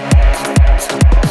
get.